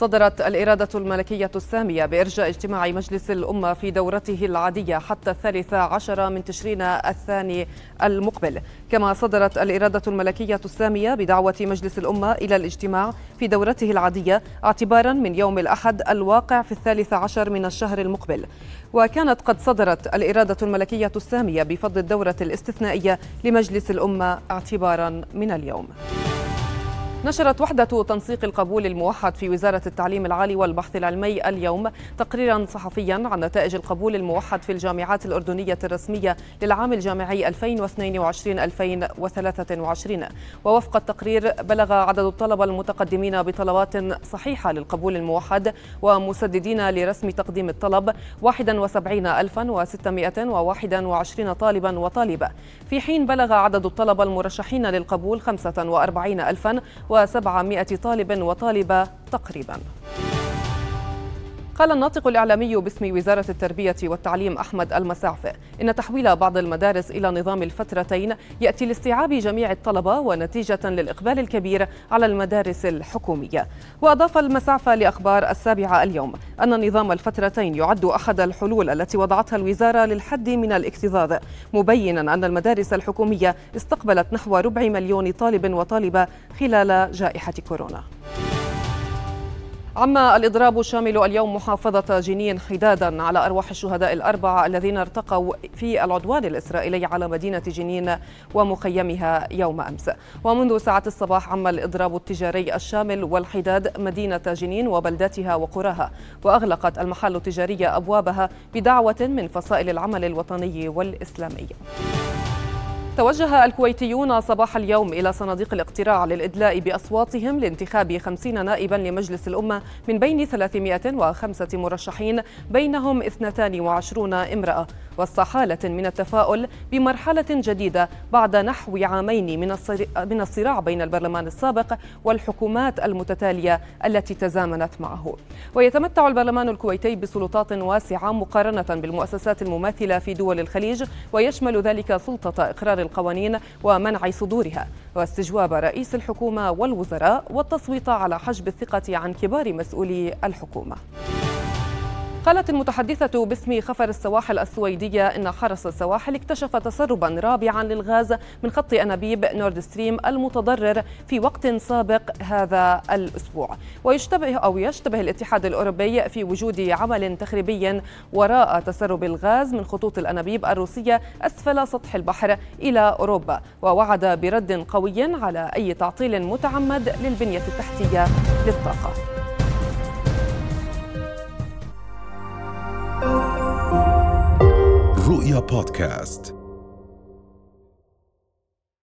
صدرت الإرادة الملكية السامية بإرجاء اجتماع مجلس الأمة في دورته العادية حتى الثالث عشر من تشرين الثاني المقبل. كما صدرت الإرادة الملكية السامية بدعوة مجلس الأمة إلى الاجتماع في دورته العادية اعتبارا من يوم الأحد الواقع في الثالث عشر من الشهر المقبل. وكانت قد صدرت الإرادة الملكية السامية بفضل الدورة الاستثنائية لمجلس الأمة اعتبارا من اليوم. نشرت وحدة تنسيق القبول الموحد في وزارة التعليم العالي والبحث العلمي اليوم تقريرا صحفيا عن نتائج القبول الموحد في الجامعات الأردنية الرسمية للعام الجامعي 2022-2023 ووفق التقرير بلغ عدد الطلبة المتقدمين بطلبات صحيحة للقبول الموحد ومسددين لرسم تقديم الطلب 71621 طالبا وطالبة. في حين بلغ عدد الطلبة المرشحين للقبول 45000 وسبعمائة طالب وطالبة تقريباً. قال الناطق الإعلامي باسم وزارة التربية والتعليم أحمد المساعفة إن تحويل بعض المدارس إلى نظام الفترتين يأتي لاستيعاب جميع الطلبة ونتيجة للإقبال الكبير على المدارس الحكومية. وأضاف المساعفة لأخبار السابعة اليوم أن نظام الفترتين يعد أحد الحلول التي وضعتها الوزارة للحد من الاكتظاظ مبينا أن المدارس الحكومية استقبلت نحو ربع مليون طالب وطالبة خلال جائحة كورونا. عم الإضراب الشامل اليوم محافظة جنين حدادا على أرواح الشهداء الأربعة الذين ارتقوا في العدوان الإسرائيلي على مدينة جنين ومخيمها يوم أمس. ومنذ ساعة الصباح عم الإضراب التجاري الشامل والحداد مدينة جنين وبلداتها وقراها وأغلقت المحال التجارية أبوابها بدعوة من فصائل العمل الوطني والإسلامي. توجه الكويتيون صباح اليوم إلى صناديق الاقتراع للإدلاء بأصواتهم لانتخاب خمسين نائبا لمجلس الأمة من بين 305 مرشحين بينهم 22 امرأة. وسط حالة من التفاؤل بمرحلة جديدة بعد نحو عامين من الصراع بين البرلمان السابق والحكومات المتتالية التي تزامنت معه. ويتمتع البرلمان الكويتي بسلطات واسعة مقارنة بالمؤسسات المماثلة في دول الخليج ويشمل ذلك سلطة إقرار القوانين ومنع صدورها. واستجواب رئيس الحكومة والوزراء والتصويت على حجب الثقة عن كبار مسؤولي الحكومة. قالت المتحدثة باسم خفر السواحل السويدية إن حرس السواحل اكتشف تسربا رابعا للغاز من خط أنابيب نورد ستريم المتضرر في وقت سابق هذا الأسبوع. ويشتبه أو يشتبه الاتحاد الأوروبي في وجود عمل تخريبي وراء تسرب الغاز من خطوط الأنابيب الروسية أسفل سطح البحر إلى أوروبا. ووعد برد قوي على أي تعطيل متعمد للبنية التحتية للطاقة. رؤيا بودكاست